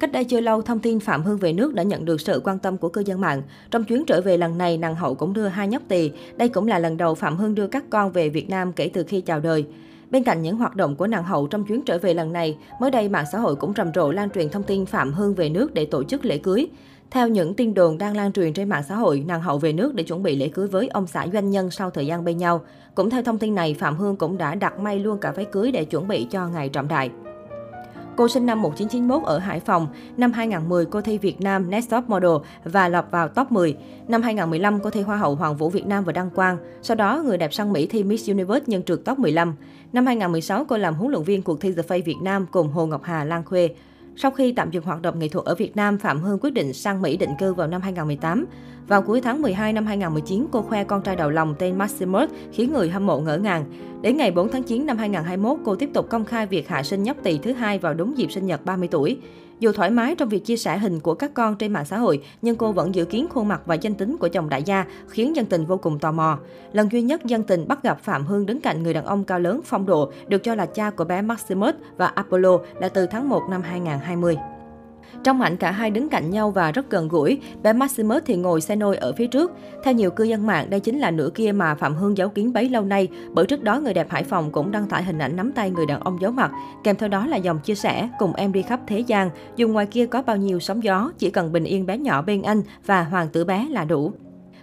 Cách đây chưa lâu, thông tin Phạm Hương về nước đã nhận được sự quan tâm của cư dân mạng. Trong chuyến trở về lần này, nàng hậu cũng đưa hai nhóc tỳ. Đây cũng là lần đầu Phạm Hương đưa các con về Việt Nam kể từ khi chào đời. Bên cạnh những hoạt động của nàng hậu trong chuyến trở về lần này, mới đây mạng xã hội cũng rầm rộ lan truyền thông tin Phạm Hương về nước để tổ chức lễ cưới. Theo những tin đồn đang lan truyền trên mạng xã hội, nàng hậu về nước để chuẩn bị lễ cưới với ông xã doanh nhân sau thời gian bên nhau. Cũng theo thông tin này, Phạm Hương cũng đã đặt may luôn cả váy cưới để chuẩn bị cho ngày trọng đại. Cô sinh năm 1991 ở Hải Phòng. Năm 2010, cô thi Việt Nam Next Top Model và lọt vào top 10. Năm 2015, cô thi Hoa hậu Hoàng vũ Việt Nam và đăng quang. Sau đó, người đẹp sang Mỹ thi Miss Universe nhân trượt top 15. Năm 2016, cô làm huấn luyện viên cuộc thi The Face Việt Nam cùng Hồ Ngọc Hà Lan Khuê. Sau khi tạm dừng hoạt động nghệ thuật ở Việt Nam, Phạm Hương quyết định sang Mỹ định cư vào năm 2018. Vào cuối tháng 12 năm 2019, cô khoe con trai đầu lòng tên Maximus khiến người hâm mộ ngỡ ngàng. Đến ngày 4 tháng 9 năm 2021, cô tiếp tục công khai việc hạ sinh nhóc tỳ thứ hai vào đúng dịp sinh nhật 30 tuổi. Dù thoải mái trong việc chia sẻ hình của các con trên mạng xã hội, nhưng cô vẫn dự kiến khuôn mặt và danh tính của chồng đại gia, khiến dân tình vô cùng tò mò. Lần duy nhất dân tình bắt gặp Phạm Hương đứng cạnh người đàn ông cao lớn phong độ, được cho là cha của bé Maximus và Apollo là từ tháng 1 năm 2020. Trong ảnh cả hai đứng cạnh nhau và rất gần gũi, bé Maximus thì ngồi xe nôi ở phía trước. Theo nhiều cư dân mạng, đây chính là nửa kia mà Phạm Hương giấu kín bấy lâu nay, bởi trước đó người đẹp Hải Phòng cũng đăng tải hình ảnh nắm tay người đàn ông giấu mặt, kèm theo đó là dòng chia sẻ cùng em đi khắp thế gian, dù ngoài kia có bao nhiêu sóng gió, chỉ cần bình yên bé nhỏ bên anh và hoàng tử bé là đủ.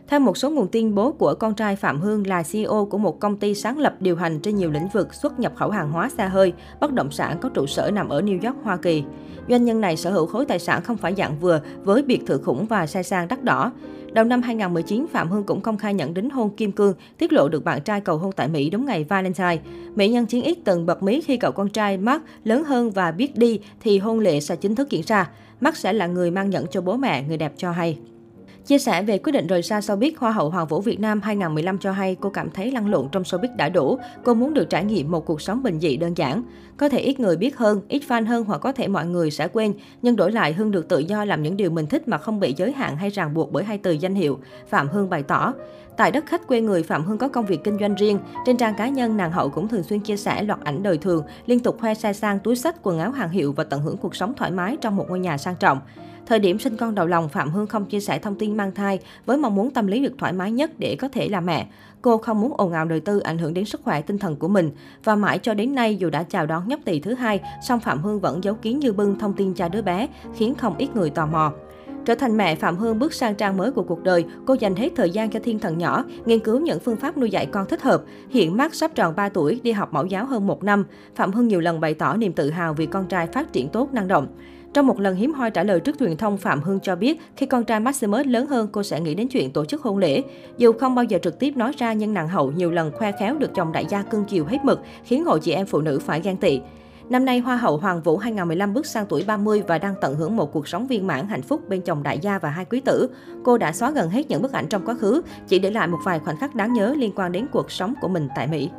Theo một số nguồn tin, bố của con trai Phạm Hương là CEO của một công ty sáng lập điều hành trên nhiều lĩnh vực xuất nhập khẩu hàng hóa xa hơi, bất động sản có trụ sở nằm ở New York, Hoa Kỳ. Doanh nhân này sở hữu khối tài sản không phải dạng vừa với biệt thự khủng và xe sang đắt đỏ. Đầu năm 2019, Phạm Hương cũng công khai nhận đính hôn Kim Cương, tiết lộ được bạn trai cầu hôn tại Mỹ đúng ngày Valentine. Mỹ nhân chiến ít từng bật mí khi cậu con trai Mark lớn hơn và biết đi thì hôn lễ sẽ chính thức diễn ra. Mark sẽ là người mang nhẫn cho bố mẹ, người đẹp cho hay. Chia sẻ về quyết định rời xa showbiz, Hoa hậu Hoàng vũ Việt Nam 2015 cho hay cô cảm thấy lăn lộn trong showbiz đã đủ. Cô muốn được trải nghiệm một cuộc sống bình dị đơn giản. Có thể ít người biết hơn, ít fan hơn hoặc có thể mọi người sẽ quên, nhưng đổi lại Hương được tự do làm những điều mình thích mà không bị giới hạn hay ràng buộc bởi hai từ danh hiệu. Phạm Hương bày tỏ. Tại đất khách quê người, Phạm Hương có công việc kinh doanh riêng. Trên trang cá nhân, nàng hậu cũng thường xuyên chia sẻ loạt ảnh đời thường, liên tục khoe xe sang túi sách, quần áo hàng hiệu và tận hưởng cuộc sống thoải mái trong một ngôi nhà sang trọng. Thời điểm sinh con đầu lòng, Phạm Hương không chia sẻ thông tin mang thai với mong muốn tâm lý được thoải mái nhất để có thể là mẹ. Cô không muốn ồn ào đời tư ảnh hưởng đến sức khỏe tinh thần của mình. Và mãi cho đến nay, dù đã chào đón nhóc tỳ thứ hai, song Phạm Hương vẫn giấu kín như bưng thông tin cha đứa bé, khiến không ít người tò mò. Trở thành mẹ, Phạm Hương bước sang trang mới của cuộc đời. Cô dành hết thời gian cho thiên thần nhỏ, nghiên cứu những phương pháp nuôi dạy con thích hợp. Hiện Mark sắp tròn 3 tuổi, đi học mẫu giáo hơn một năm. Phạm Hương nhiều lần bày tỏ niềm tự hào vì con trai phát triển tốt năng động. Trong một lần hiếm hoi trả lời trước truyền thông, Phạm Hương cho biết khi con trai Maximus lớn hơn, cô sẽ nghĩ đến chuyện tổ chức hôn lễ. Dù không bao giờ trực tiếp nói ra nhưng nàng hậu nhiều lần khoe khéo được chồng đại gia cưng chiều hết mực, khiến hội chị em phụ nữ phải ghen tị. Năm nay, Hoa hậu Hoàng Vũ 2015 bước sang tuổi 30 và đang tận hưởng một cuộc sống viên mãn hạnh phúc bên chồng đại gia và hai quý tử. Cô đã xóa gần hết những bức ảnh trong quá khứ, chỉ để lại một vài khoảnh khắc đáng nhớ liên quan đến cuộc sống của mình tại Mỹ.